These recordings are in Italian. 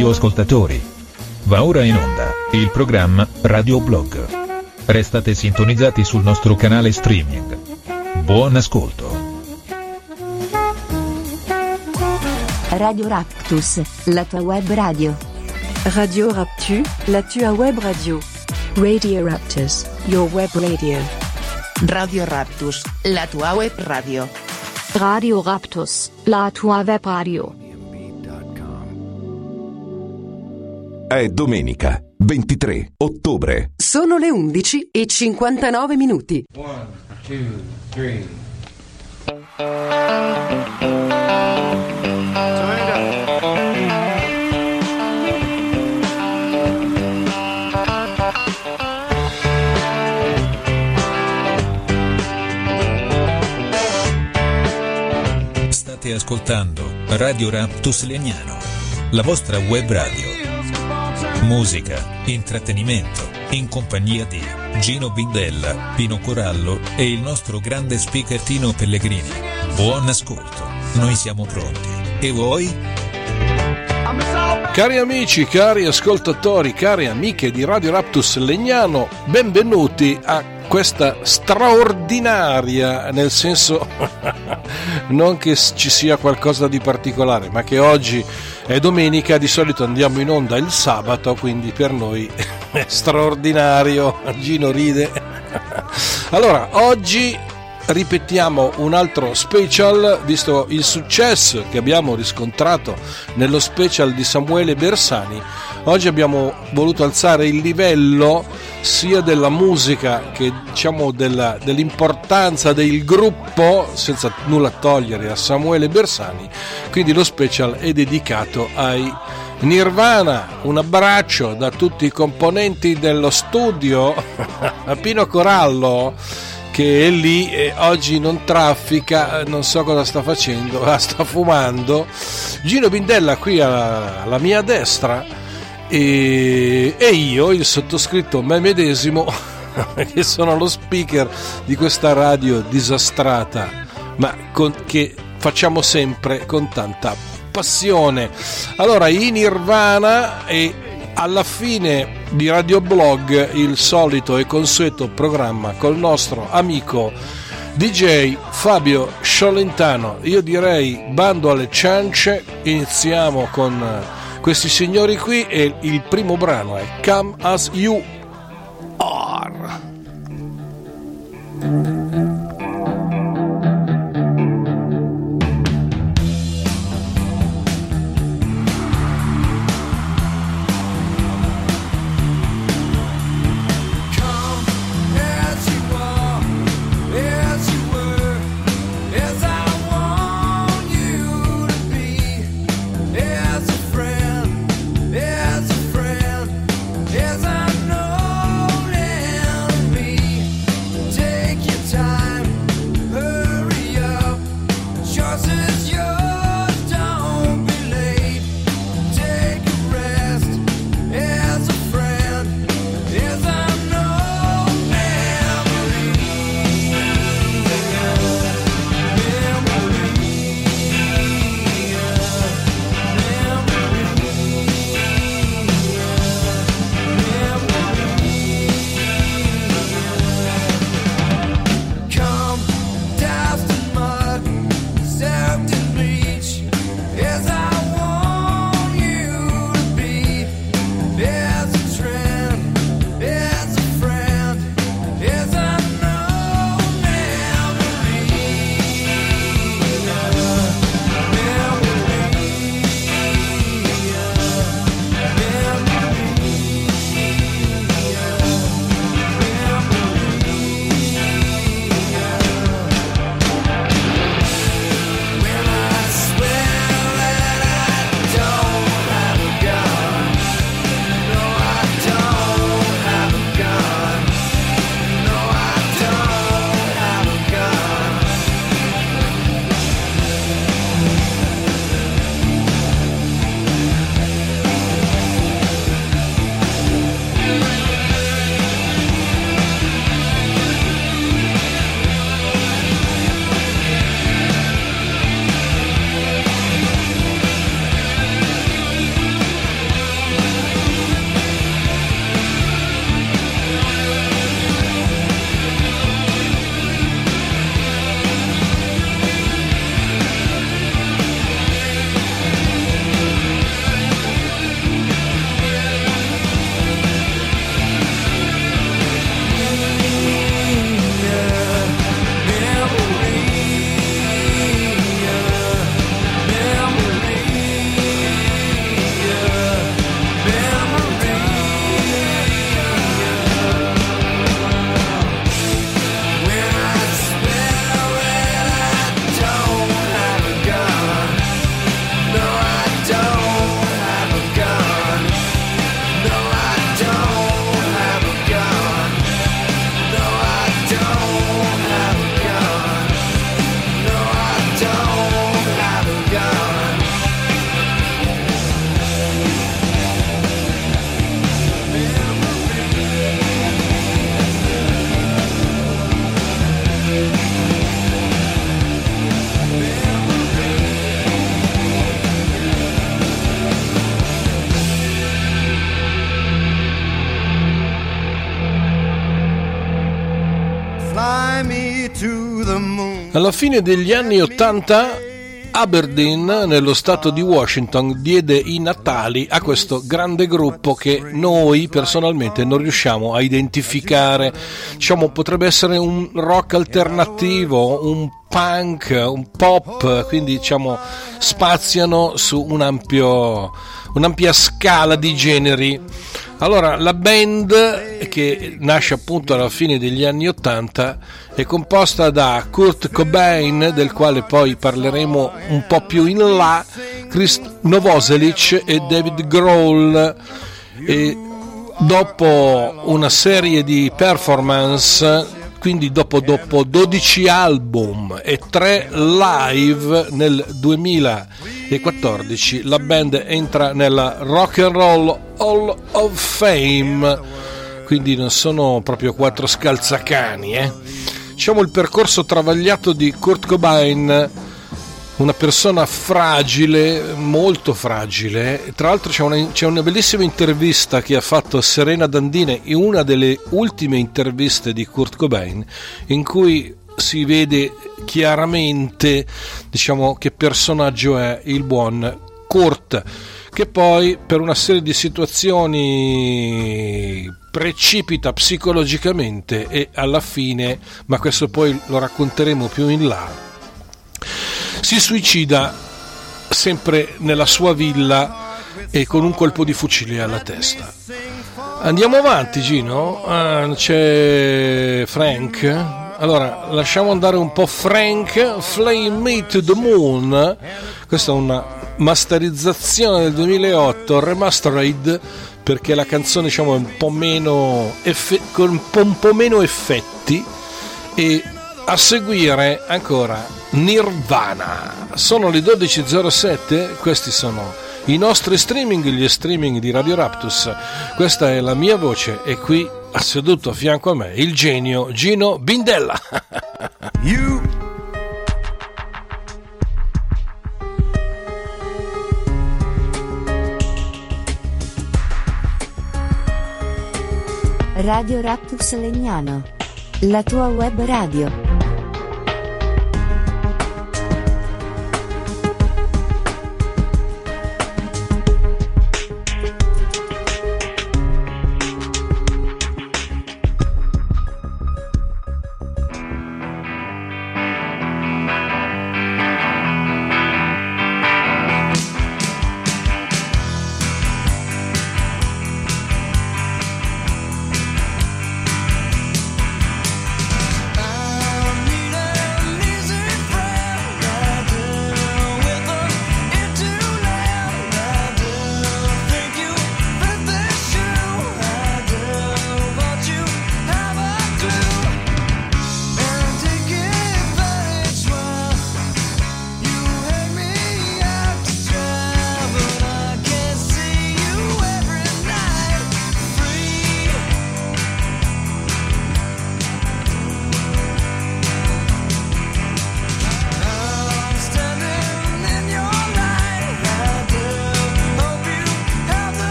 radioascoltatori. Va ora in onda il programma Radio Blog. Restate sintonizzati sul nostro canale streaming. Buon ascolto. Radio Raptus, la tua web radio. Radio Raptu, la tua web radio. Radio Raptus, your web radio. Radio Raptus, la tua web radio. Radio Raptus, la tua web radio. È domenica, 23 ottobre. Sono le 11 e 59 minuti. One, two, three. State ascoltando Radio Raptus Legnano, la vostra web radio. Musica, intrattenimento, in compagnia di Gino Bindella, Pino Corallo e il nostro grande speaker Tino Pellegrini. Buon ascolto, noi siamo pronti. E voi? Cari amici, cari ascoltatori, cari amiche di Radio Raptus Legnano, benvenuti a questa straordinaria, nel senso non che ci sia qualcosa di particolare, ma che oggi è domenica, di solito andiamo in onda il sabato, quindi per noi è straordinario. Gino ride. Allora, oggi ripetiamo un altro special, visto il successo che abbiamo riscontrato nello special di Samuele Bersani. Oggi abbiamo voluto alzare il livello sia della musica che diciamo della, dell'importanza del gruppo, senza nulla togliere a Samuele Bersani. Quindi lo special è dedicato ai Nirvana. Un abbraccio da tutti i componenti dello studio a Pino Corallo che è lì e oggi non traffica, non so cosa sta facendo, sta fumando. Gino Bindella qui alla, alla mia destra e, e, io, il sottoscritto me medesimo, che sono lo speaker di questa radio disastrata, ma con, che facciamo sempre con tanta passione. Allora, in Nirvana e alla fine di Radio Blog il solito e consueto programma col nostro amico DJ Fabio Sciolentano. Io direi bando alle ciance, iniziamo con questi signori qui e il primo brano è Come As You Are. Alla fine degli anni 80 Aberdeen, nello stato di Washington, diede i natali a questo grande gruppo che noi personalmente non riusciamo a identificare. Diciamo, potrebbe essere un rock alternativo, un punk, un pop, quindi diciamo spaziano su un ampio, un'ampia scala di generi. Allora, la band che nasce appunto alla fine degli anni Ottanta è composta da Kurt Cobain, del quale poi parleremo un po' più in là, Chris Novoselic e David Grohl. E dopo una serie di performance quindi dopo, dopo 12 album e 3 live nel 2014 la band entra nella Rock and Roll Hall of Fame quindi non sono proprio quattro scalzacani eh? diciamo il percorso travagliato di Kurt Cobain una persona fragile, molto fragile. Tra l'altro c'è una, c'è una, bellissima intervista che ha fatto Serena Dandine, in una delle ultime interviste di Kurt Cobain, in cui si vede chiaramente diciamo, che personaggio è il buon Kurt, che poi per una serie di situazioni precipita psicologicamente e alla fine, ma questo poi lo racconteremo più in là, si suicida sempre nella sua villa e con un colpo di fucile alla testa. Andiamo avanti Gino, ah, c'è Frank. Allora, lasciamo andare un po' Frank, Flame Me to the Moon. Questa è una masterizzazione del 2008, remastered, perché la canzone diciamo, è un po' meno, effe- con un po' meno effetti e a seguire ancora Nirvana. Sono le 12.07, questi sono i nostri streaming, gli streaming di Radio Raptus. Questa è la mia voce e qui ha seduto a fianco a me il genio Gino Bindella. you Radio Raptus Legnano. La tua web radio.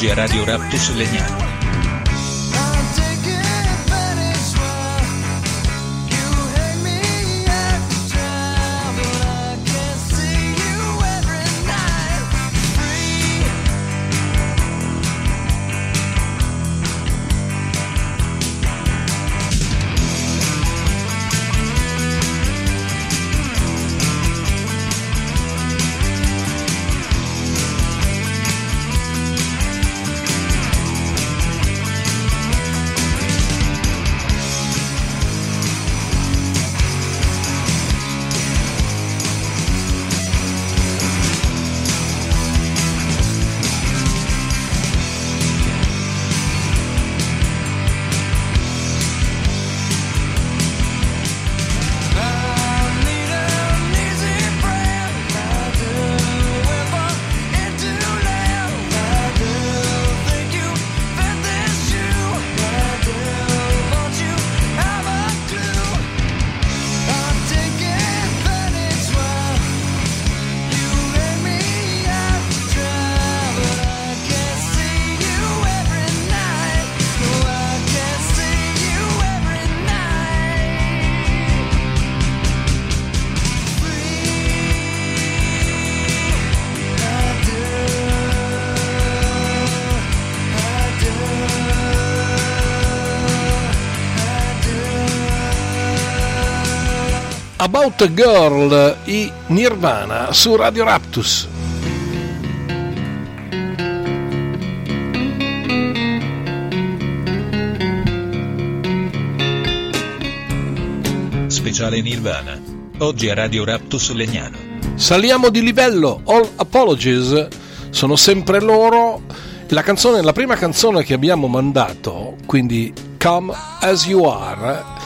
Oggi a Radio About a Girl, i Nirvana su Radio Raptus. Speciale Nirvana. Oggi a Radio Raptus Legnano. Saliamo di livello, All Apologies sono sempre loro. La, canzone, la prima canzone che abbiamo mandato, quindi Come As You Are,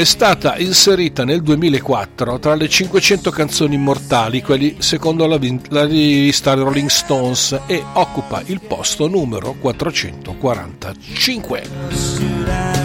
è stata inserita nel 2004 tra le 500 canzoni immortali, quelli secondo la, la rivista Rolling Stones, e occupa il posto numero 445.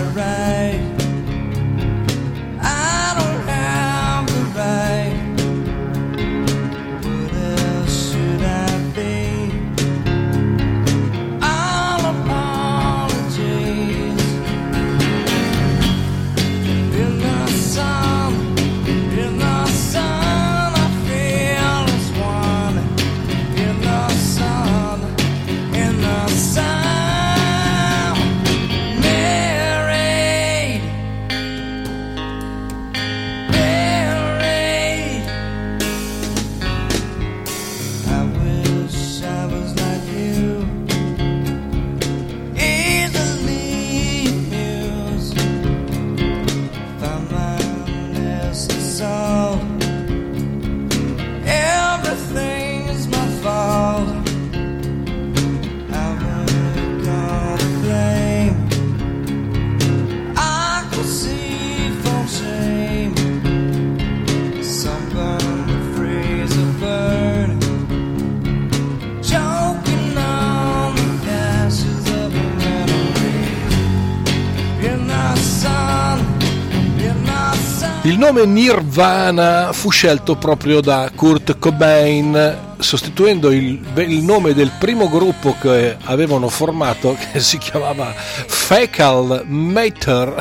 Il nome Nirvana fu scelto proprio da Kurt Cobain, sostituendo il, il, nome del primo gruppo che avevano formato, che si chiamava Fecal Matter,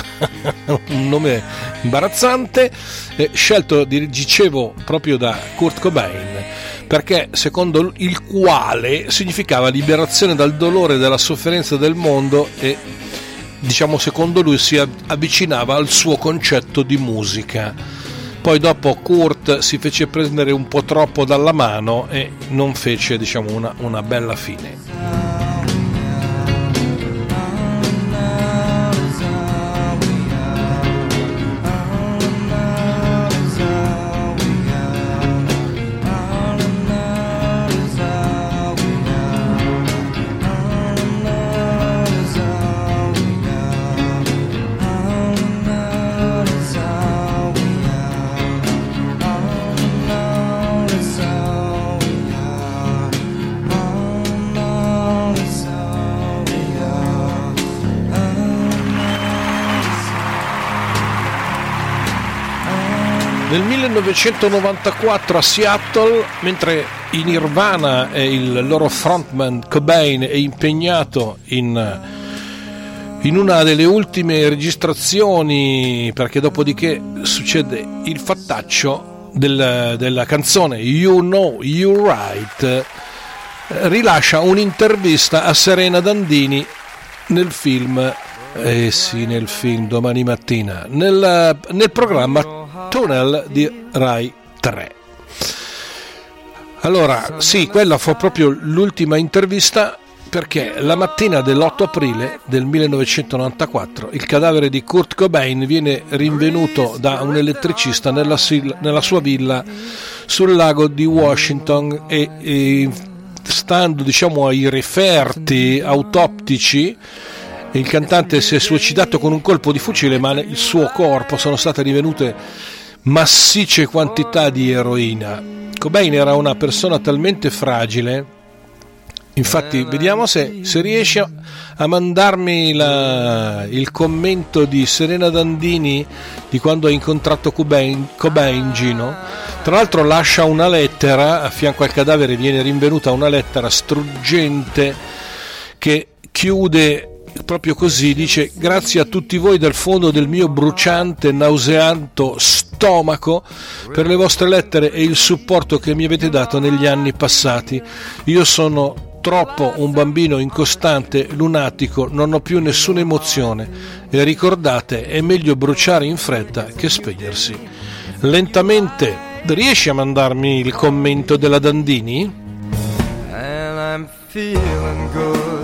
un nome imbarazzante, scelto, dicevo, proprio da Kurt Cobain perché secondo il quale significava liberazione dal dolore e dalla sofferenza del mondo e diciamo secondo lui si avvicinava al suo concetto di musica. Poi dopo Kurt si fece prendere un po' troppo dalla mano e non fece diciamo, una, una bella fine. 1994 a Seattle, mentre i Nirvana il loro frontman Cobain è impegnato in, in una delle ultime registrazioni, perché dopodiché succede il fattaccio del, della canzone You Know You Right, rilascia un'intervista a Serena Dandini nel film eh sì, nel film domani mattina, nel, nel programma Tunnel di Rai 3. Allora, sì, quella fu proprio l'ultima intervista perché la mattina dell'8 aprile del 1994 il cadavere di Kurt Cobain viene rinvenuto da un elettricista nella, nella sua villa sul lago di Washington e, e stando diciamo ai referti autoptici il cantante si è suicidato con un colpo di fucile, ma nel suo corpo sono state rivenute massicce quantità di eroina. Cobain era una persona talmente fragile, infatti vediamo se, se riesce a, a mandarmi la, il commento di Serena Dandini di quando ha incontrato Cobain, Cobain Gino. Tra l'altro lascia una lettera, a fianco al cadavere viene rinvenuta una lettera struggente che chiude proprio così, dice grazie a tutti voi dal fondo del mio bruciante, nauseanto stomaco per le vostre lettere e il supporto che mi avete dato negli anni passati. Io sono troppo un bambino incostante, lunatico, non ho più nessuna emozione e ricordate, è meglio bruciare in fretta che spegnersi. lentamente. Riesci a mandarmi il commento della Dandini? And I'm feeling good.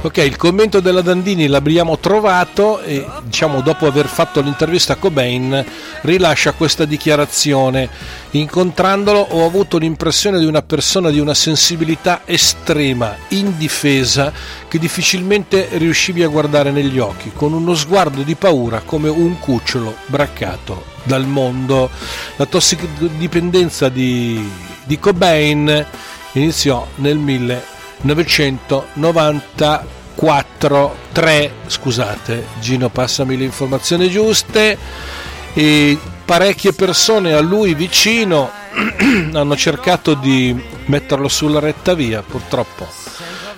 Ok, il commento della Dandini l'abbiamo trovato e diciamo dopo aver fatto l'intervista a Cobain rilascia questa dichiarazione. Incontrandolo ho avuto l'impressione di una persona di una sensibilità estrema, indifesa, che difficilmente riuscivi a guardare negli occhi, con uno sguardo di paura come un cucciolo braccato dal mondo. La tossicodipendenza di, di Cobain iniziò nel 1994 3 scusate Gino passami le informazioni giuste. E parecchie persone a lui vicino hanno cercato di metterlo sulla retta via. Purtroppo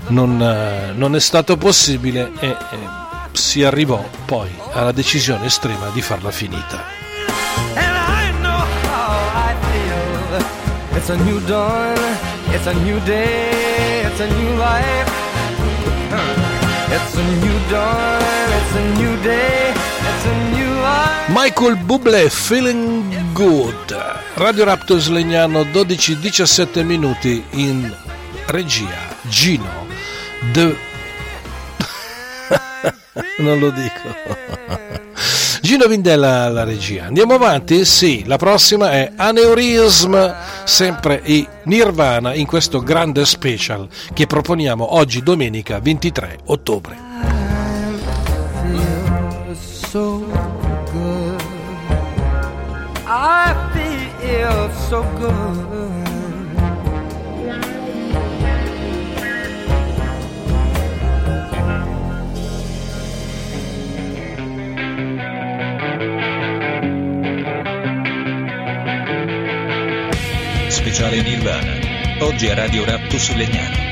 non, eh, non è stato possibile e, e si arrivò poi alla decisione estrema di farla finita. It's a new dawn, it's a new day, it's a new life. It's a new dawn, it's a new day, it's a new life. Michael Bublé Feeling Good. Radio Raptors Legnano 12-17 minuti in regia. Gino The non lo dico Gino Vindella alla regia andiamo avanti? sì la prossima è Aneurism sempre i Nirvana in questo grande special che proponiamo oggi domenica 23 ottobre feel so good. I feel so good. Speciale Nirvana. Oggi a Radio Raptus Legnano.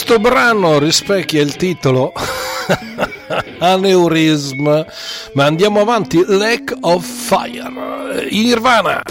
Questo brano rispecchia il titolo Aneurism, ma andiamo avanti, Lack of Fire, Nirvana.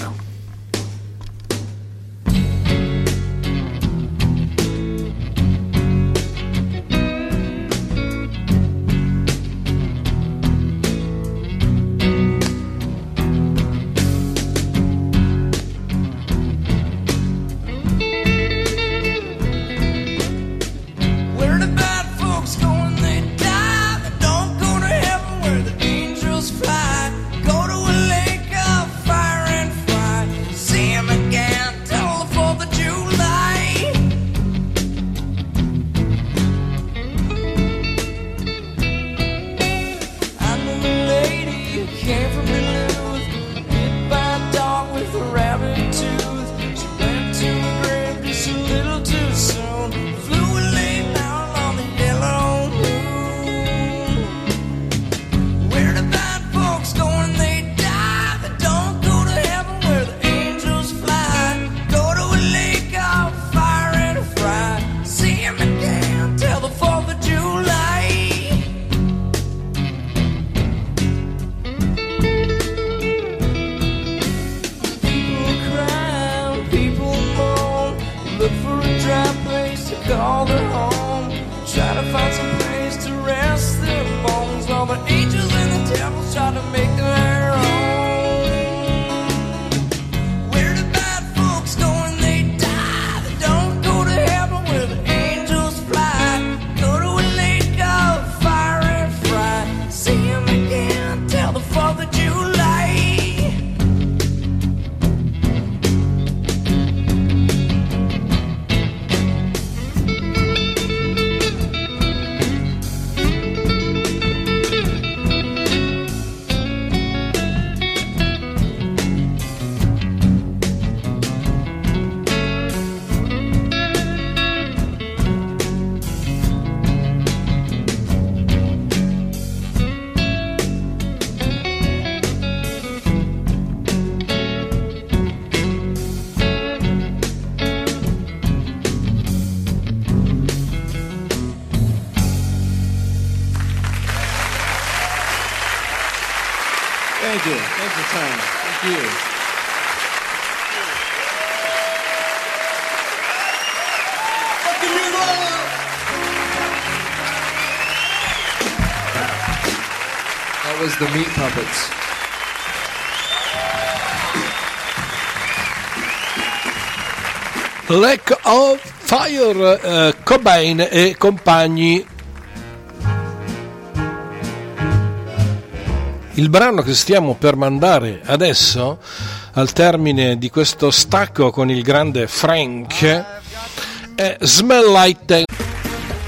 The Meat Puppets. Lack of Fire, eh, Cobain e compagni. Il brano che stiamo per mandare adesso, al termine di questo stacco con il grande Frank, è Smell Like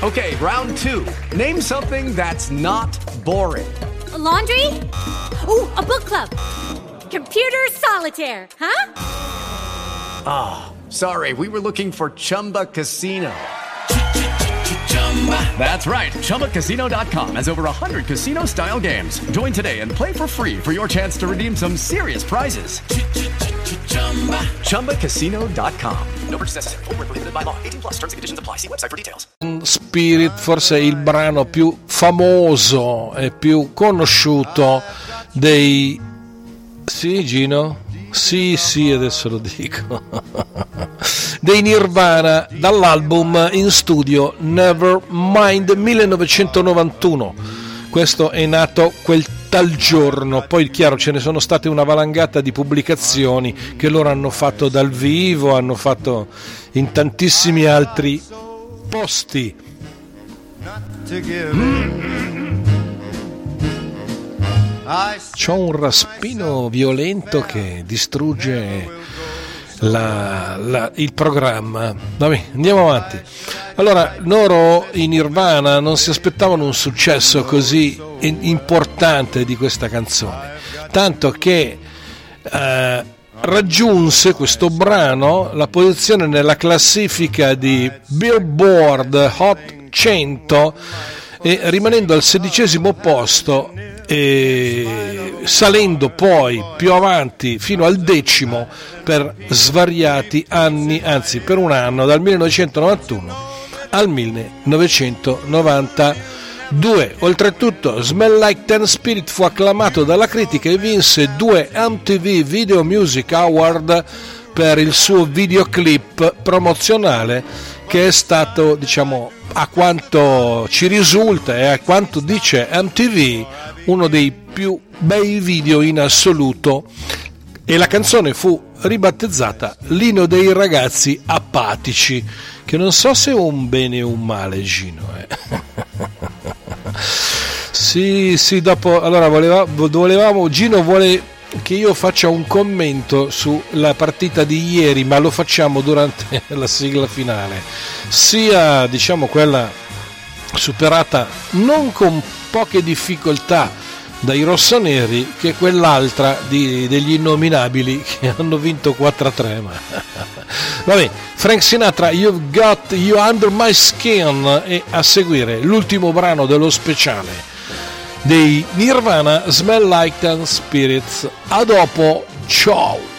Okay, round two. Name something that's not boring. A laundry? Ooh, a book club. Computer solitaire, huh? Ah, sorry, we were looking for Chumba Casino. That's right. ChumbaCasino.com has over 100 casino style games. Join today and play for free for your chance to redeem some serious prizes. ChumbaCasino.com. No purchase necessary. Where prohibited by law. 18 plus terms and conditions apply. See website for details. Spirit, forse il brano più famoso e più conosciuto dei... Sì, Gino? Sì, sì, adesso lo dico. dei Nirvana dall'album in studio Nevermind 1991. Questo è nato quel tal giorno, poi chiaro ce ne sono state una valangata di pubblicazioni che loro hanno fatto dal vivo, hanno fatto in tantissimi altri posti. C'ho un raspino violento che distrugge la- la- il programma. Vabbè, andiamo avanti. Allora, loro in Nirvana non si aspettavano un successo così importante di questa canzone, tanto che eh, raggiunse questo brano la posizione nella classifica di Billboard Hot 100 e rimanendo al sedicesimo posto e salendo poi più avanti fino al decimo per svariati anni, anzi per un anno, dal 1991 al 1992. Oltretutto, Smell Like Ten Spirit fu acclamato dalla critica e vinse due MTV Video Music Award per il suo videoclip promozionale che è stato, diciamo, a quanto ci risulta e a quanto dice MTV, uno dei più bei video in assoluto e la canzone fu ribattezzata Lino dei ragazzi apatici, che non so se è un bene o un male Gino. Eh. sì, sì, dopo, allora voleva, volevamo, Gino vuole che io faccia un commento sulla partita di ieri, ma lo facciamo durante la sigla finale, sia diciamo quella superata non con poche difficoltà dai rossoneri che quell'altra di, degli innominabili che hanno vinto 4-3 ma... vabbè Frank Sinatra You've Got You Under My Skin e a seguire l'ultimo brano dello speciale dei Nirvana Smell Like Teen Spirits a dopo ciao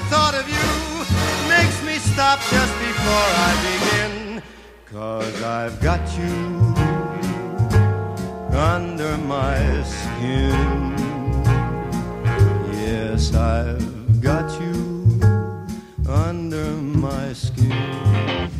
The thought of you makes me stop just before I begin. Cause I've got you under my skin. Yes, I've got you under my skin.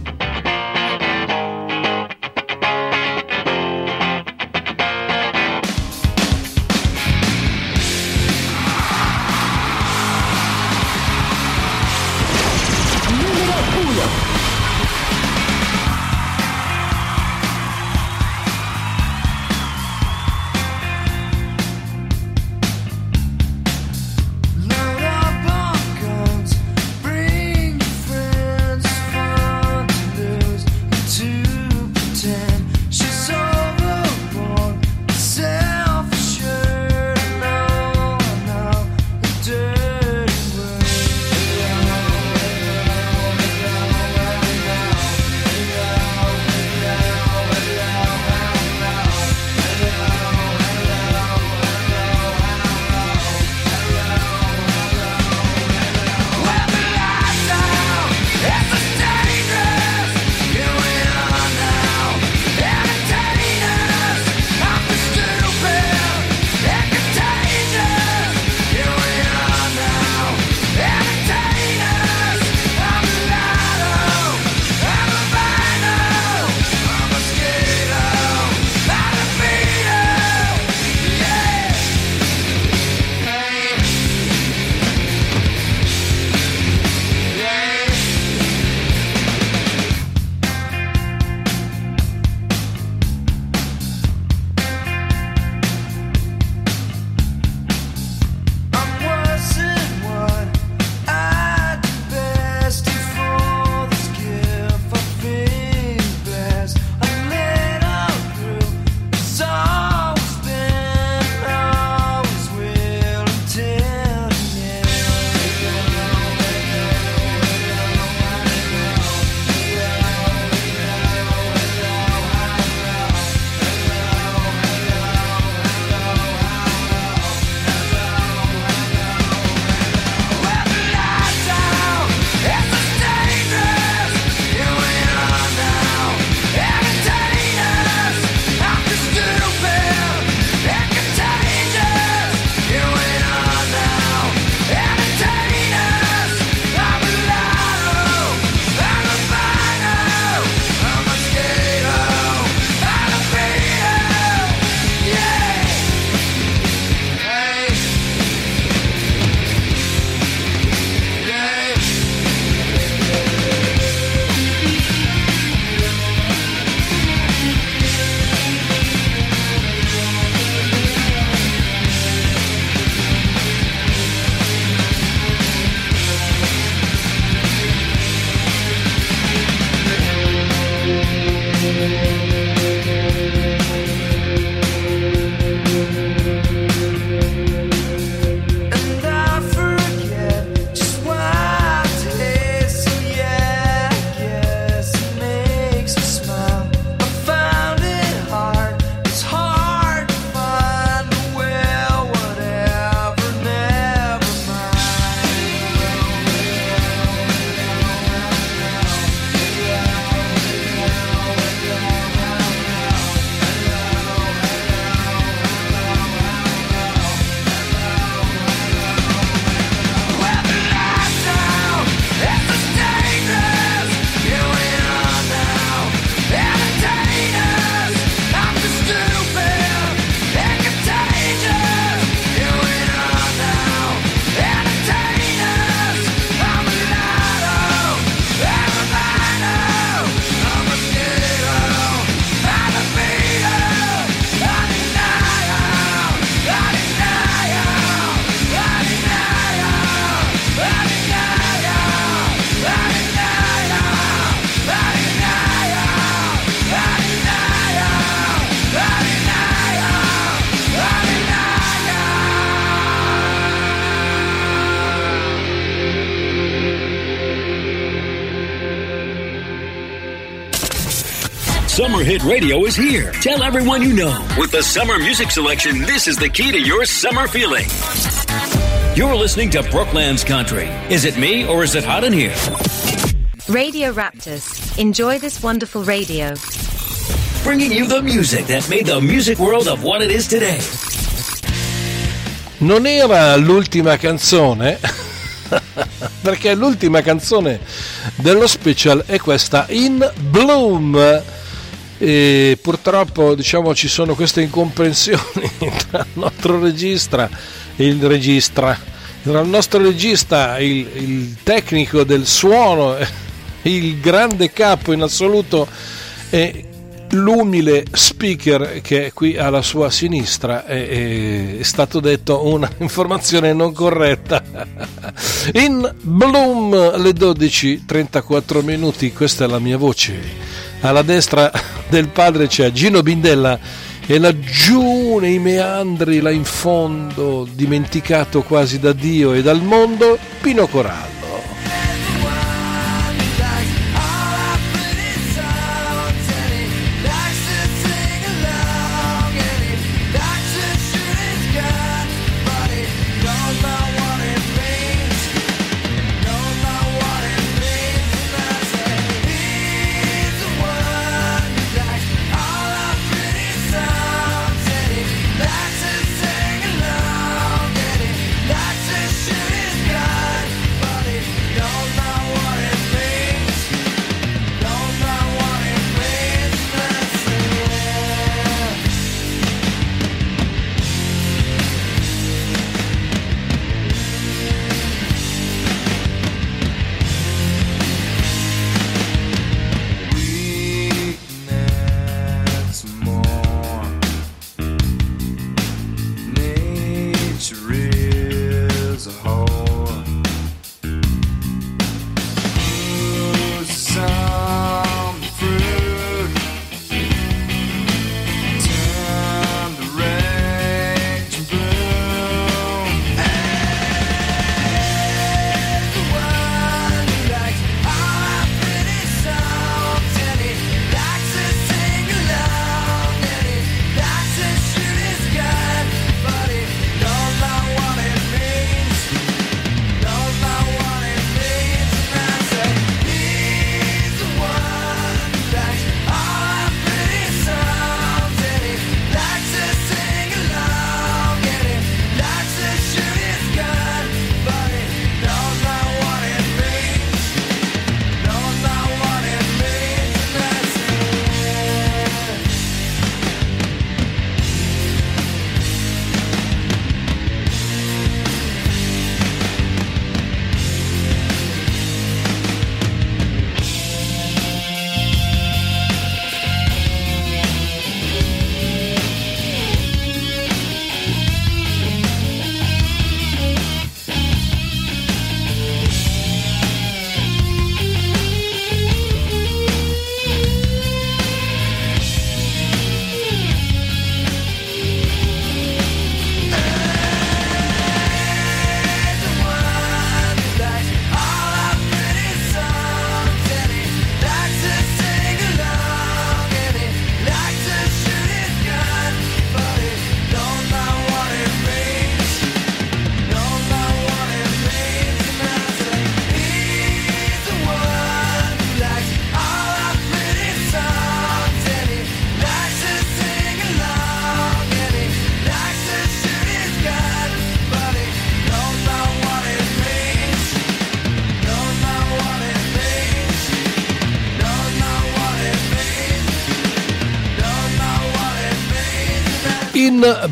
Is here. Tell everyone you know. With the summer music selection, this is the key to your summer feeling. You're listening to Brooklands Country. Is it me or is it hot in here? Radio Raptors. Enjoy this wonderful radio. Bringing you the music that made the music world of what it is today. Non era l'ultima canzone, perché l'ultima canzone dello special è questa In Bloom. E purtroppo diciamo ci sono queste incomprensioni tra il nostro regista e il regista, tra il nostro regista, il, il tecnico del suono, il grande capo in assoluto e l'umile speaker che è qui alla sua sinistra. È, è stato detto una informazione non corretta. In Bloom alle 12.34 minuti questa è la mia voce alla destra del padre c'è Gino Bindella e laggiù nei meandri là in fondo dimenticato quasi da Dio e dal mondo Pino Corallo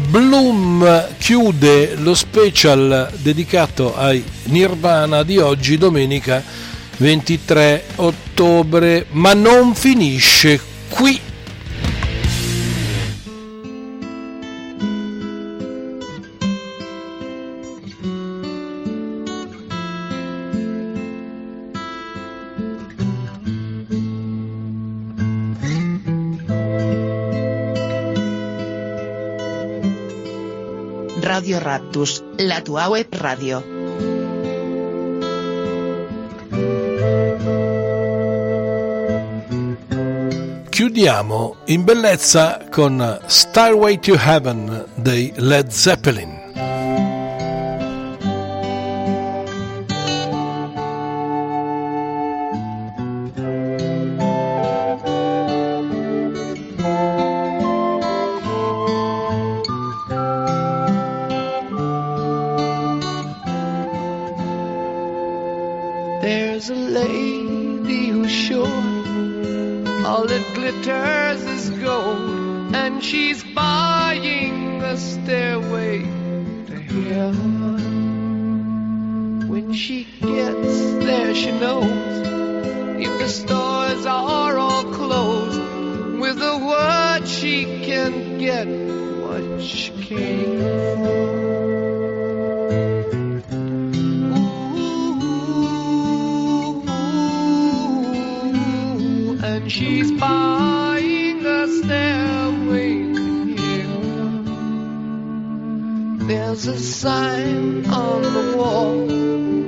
Bloom chiude lo special dedicato ai Nirvana di oggi, domenica 23 ottobre, ma non finisce qui. Cactus, la tua web radio. Chiudiamo in bellezza con Starway to Heaven dei Led Zeppelin. she knows if the stores are all closed. With a word, she can get what she came for. and she's buying a stairway to heaven. There's a sign on the wall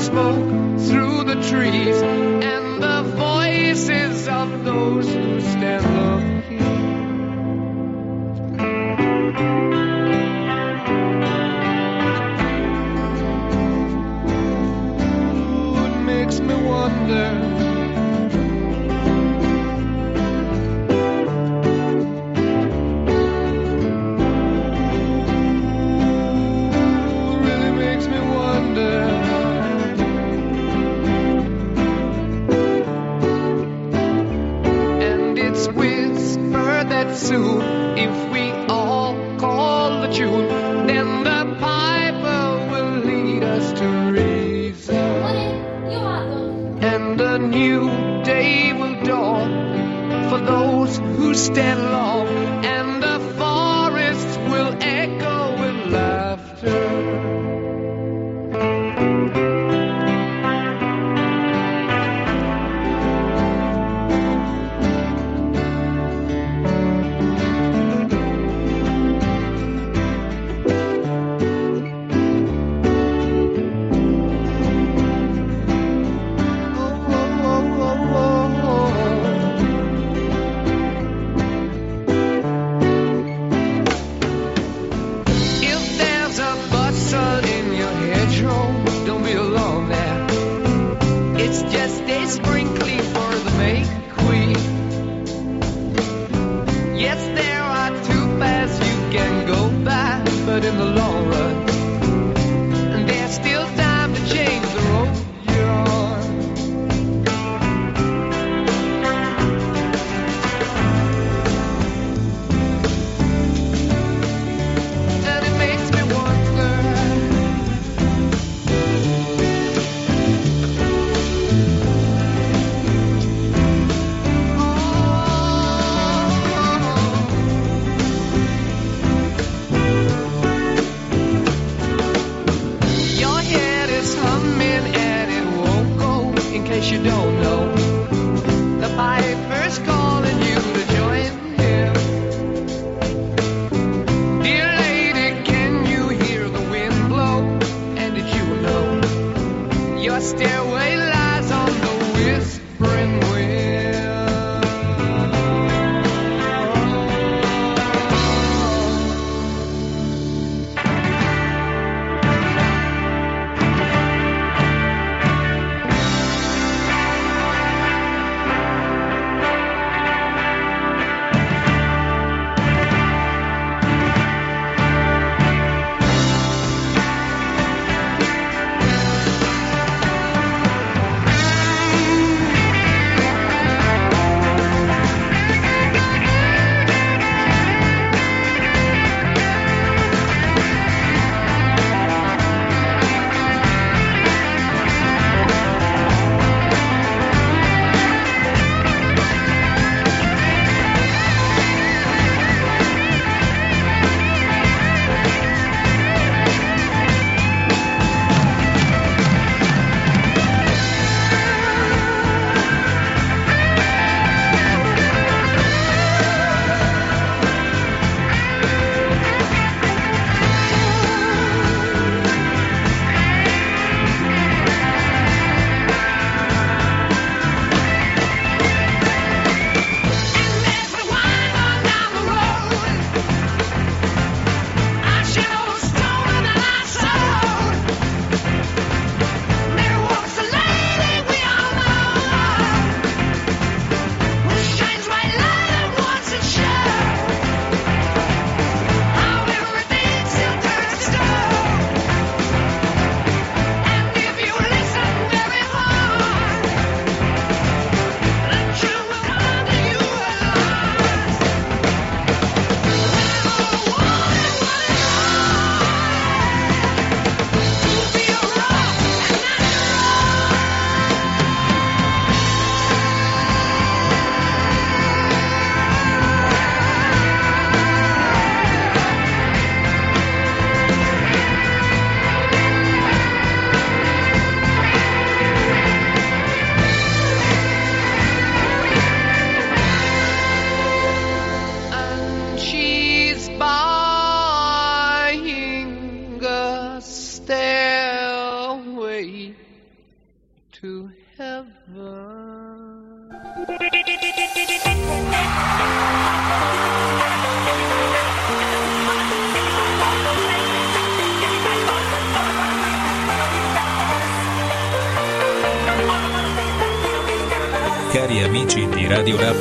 smoke through the trees and the voices of those who stand alone.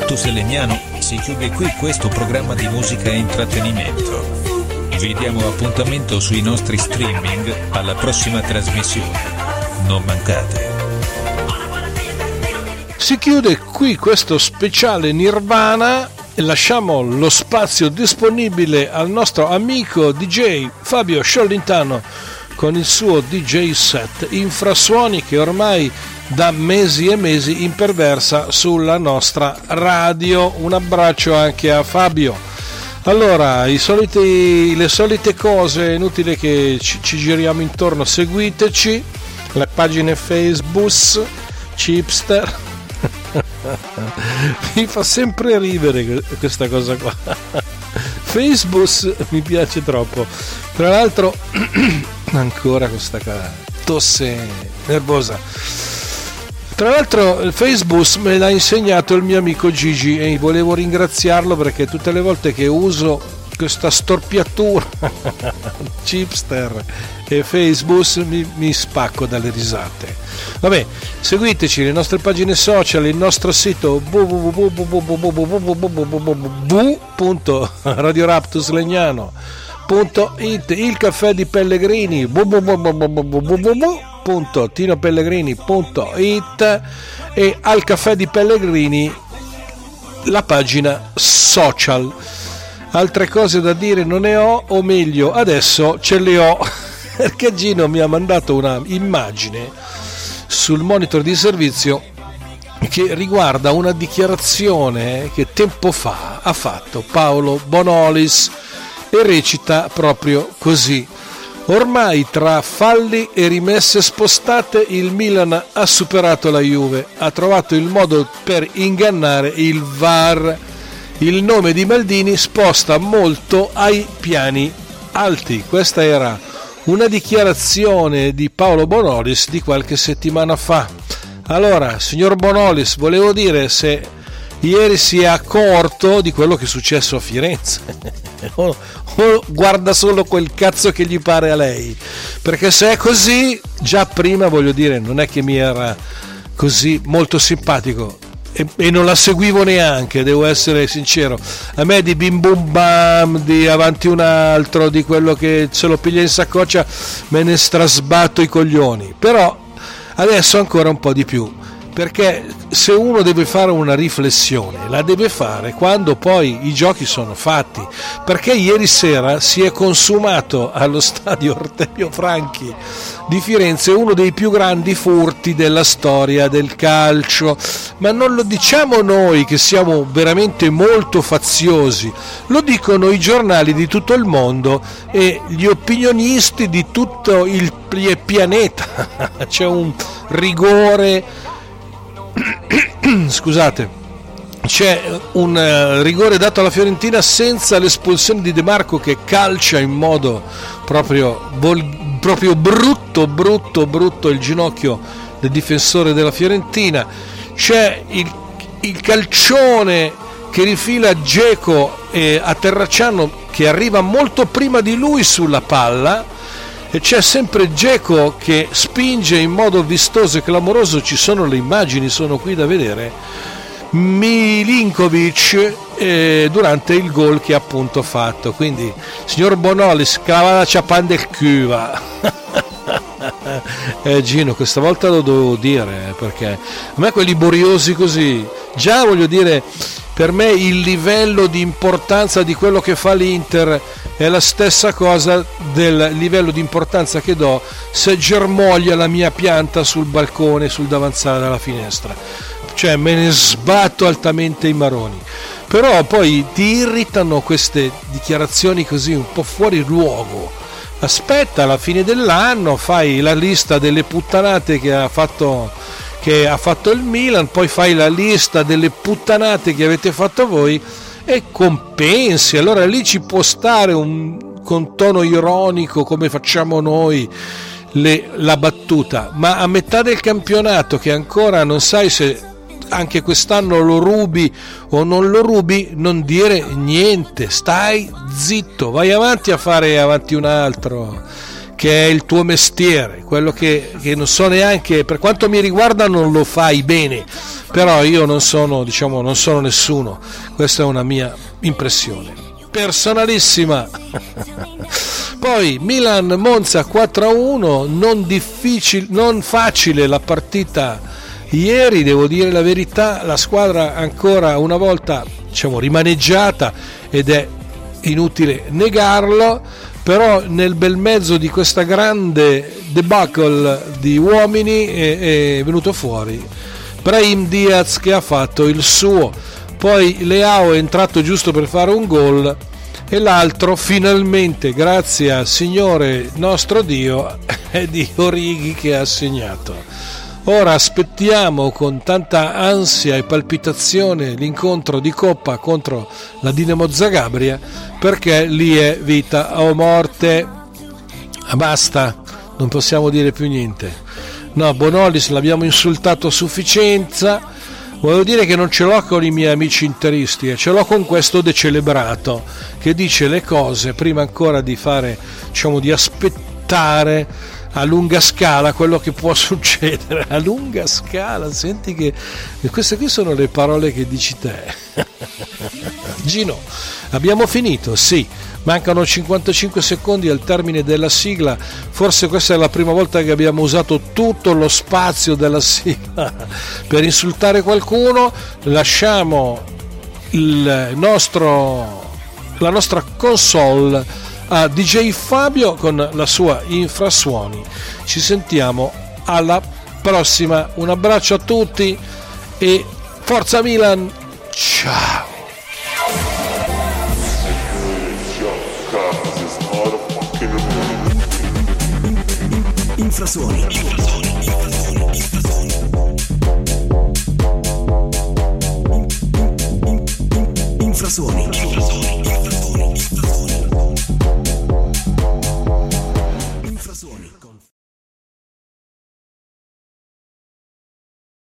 Raptus Legnano, si chiude qui questo programma di musica e intrattenimento. Vi diamo appuntamento sui nostri streaming alla prossima trasmissione. Non mancate. Si chiude qui questo speciale Nirvana e lasciamo lo spazio disponibile al nostro amico DJ Fabio Sciolintano con il suo DJ set infrasuoni che ormai da mesi e mesi imperversa sulla nostra radio. Un abbraccio anche a Fabio. Allora, soliti, le solite cose, inutile che ci, ci giriamo intorno, seguiteci, le pagine Facebook, Chipster. mi fa sempre ridere questa cosa qua. Facebook mi piace troppo. Tra l'altro, ancora questa tosse nervosa. Tra l'altro Facebook me l'ha insegnato il mio amico Gigi e volevo ringraziarlo perché tutte le volte che uso questa storpiatura chipster e Facebook mi, mi, spacco dalle risate. Vabbè, seguiteci le nostre pagine social, il nostro sito www.radioraptuslegnano.it, il caffè di Pellegrini www.tinopellegrini.it e al caffè di Pellegrini la pagina social. Altre cose da dire non ne ho, o meglio, adesso ce le ho, perché Gino mi ha mandato una immagine sul monitor di servizio che riguarda una dichiarazione che tempo fa ha fatto Paolo Bonolis e recita proprio così. Ormai tra falli e rimesse spostate il Milan ha superato la Juve, ha trovato il modo per ingannare il VAR. Il nome di Maldini sposta molto ai piani alti. Questa era una dichiarazione di Paolo Bonolis di qualche settimana fa. Allora, signor Bonolis, volevo dire se ieri si è accorto di quello che è successo a Firenze o, o, guarda solo quel cazzo che gli pare a lei. Perché se è così già prima voglio dire non è che mi era così molto simpatico. E, non la seguivo neanche devo essere sincero. A me di bim bum bam di avanti un altro di quello che se lo piglia in saccoccia me ne strasbatto i coglioni. Però adesso ancora un po' di più perché se uno deve fare una riflessione la deve fare quando poi i giochi sono fatti. Perché ieri sera si è consumato allo stadio Ortevio Franchi di Firenze uno dei più grandi furti della storia del calcio. Ma non lo diciamo noi che siamo veramente molto faziosi lo dicono i giornali di tutto il mondo e gli opinionisti di tutto il pianeta. C'è un rigore scusate c'è un uh, rigore dato alla Fiorentina senza l'espulsione di De Marco che calcia in modo proprio, proprio brutto, brutto, brutto il ginocchio del difensore della Fiorentina. C'è il, il calcione che rifila Geco eh, a Terracciano che arriva molto prima di lui sulla palla e c'è sempre Geco che spinge in modo vistoso e clamoroso, ci sono le immagini, sono qui da vedere, Milinkovic eh, durante il gol che ha appunto fatto. Quindi, signor Bonoli, scava la ciapan del cuva. eh, Gino, questa volta lo devo dire perché a me quelli boriosi così, già voglio dire, per me il livello di importanza di quello che fa l'Inter è la stessa cosa del livello di importanza che do se germoglia la mia pianta sul balcone, sul davanzale della finestra. Cioè me ne sbatto altamente i maroni. Però poi ti irritano queste dichiarazioni così un po' fuori luogo. Aspetta, alla fine dell'anno fai la lista delle puttanate che ha fatto che ha fatto il Milan, poi fai la lista delle puttanate che avete fatto voi e compensi. Allora lì ci può stare un con tono ironico come facciamo noi le, la battuta, ma a metà del campionato che ancora non sai se anche quest'anno lo rubi o non lo rubi, non dire niente, stai zitto, vai avanti a fare avanti un altro che è il tuo mestiere, quello che, che, non so neanche, per quanto mi riguarda non lo fai bene, però io non sono, diciamo, non sono nessuno, questa è una mia impressione. Personalissima. Poi Milan Monza 4-1, non, difficile, non facile la partita ieri, devo dire la verità, la squadra ancora una volta diciamo, rimaneggiata ed è inutile negarlo, però nel bel mezzo di questa grande debacle di uomini è, è venuto fuori Brahim Diaz che ha fatto il suo, poi Leao è entrato giusto per fare un gol e l'altro finalmente grazie al Signore nostro Dio è di Orighi che ha segnato. Ora aspettiamo con tanta ansia e palpitazione l'incontro di Coppa contro la Dinamo Zagabria perché lì è vita o morte. Basta, non possiamo dire più niente. No, Bonolis l'abbiamo insultato a sufficienza Volevo dire che non ce l'ho con i miei amici interisti, ce l'ho con questo decelebrato che dice le cose prima ancora di fare, diciamo, di aspettare a lunga scala quello che può succedere. A lunga scala, senti che queste qui sono le parole che dici te. Gino, abbiamo finito? Sì. Mancano 55 secondi al termine della sigla, forse questa è la prima volta che abbiamo usato tutto lo spazio della sigla per insultare qualcuno, lasciamo nostro, la nostra console a DJ Fabio con la sua infrasuoni. Ci sentiamo alla prossima, un abbraccio a tutti e forza Milan, ciao! Infrasuoni. Infrasuoni. Infrasuoni. Infrasuoni. Infrasuoni.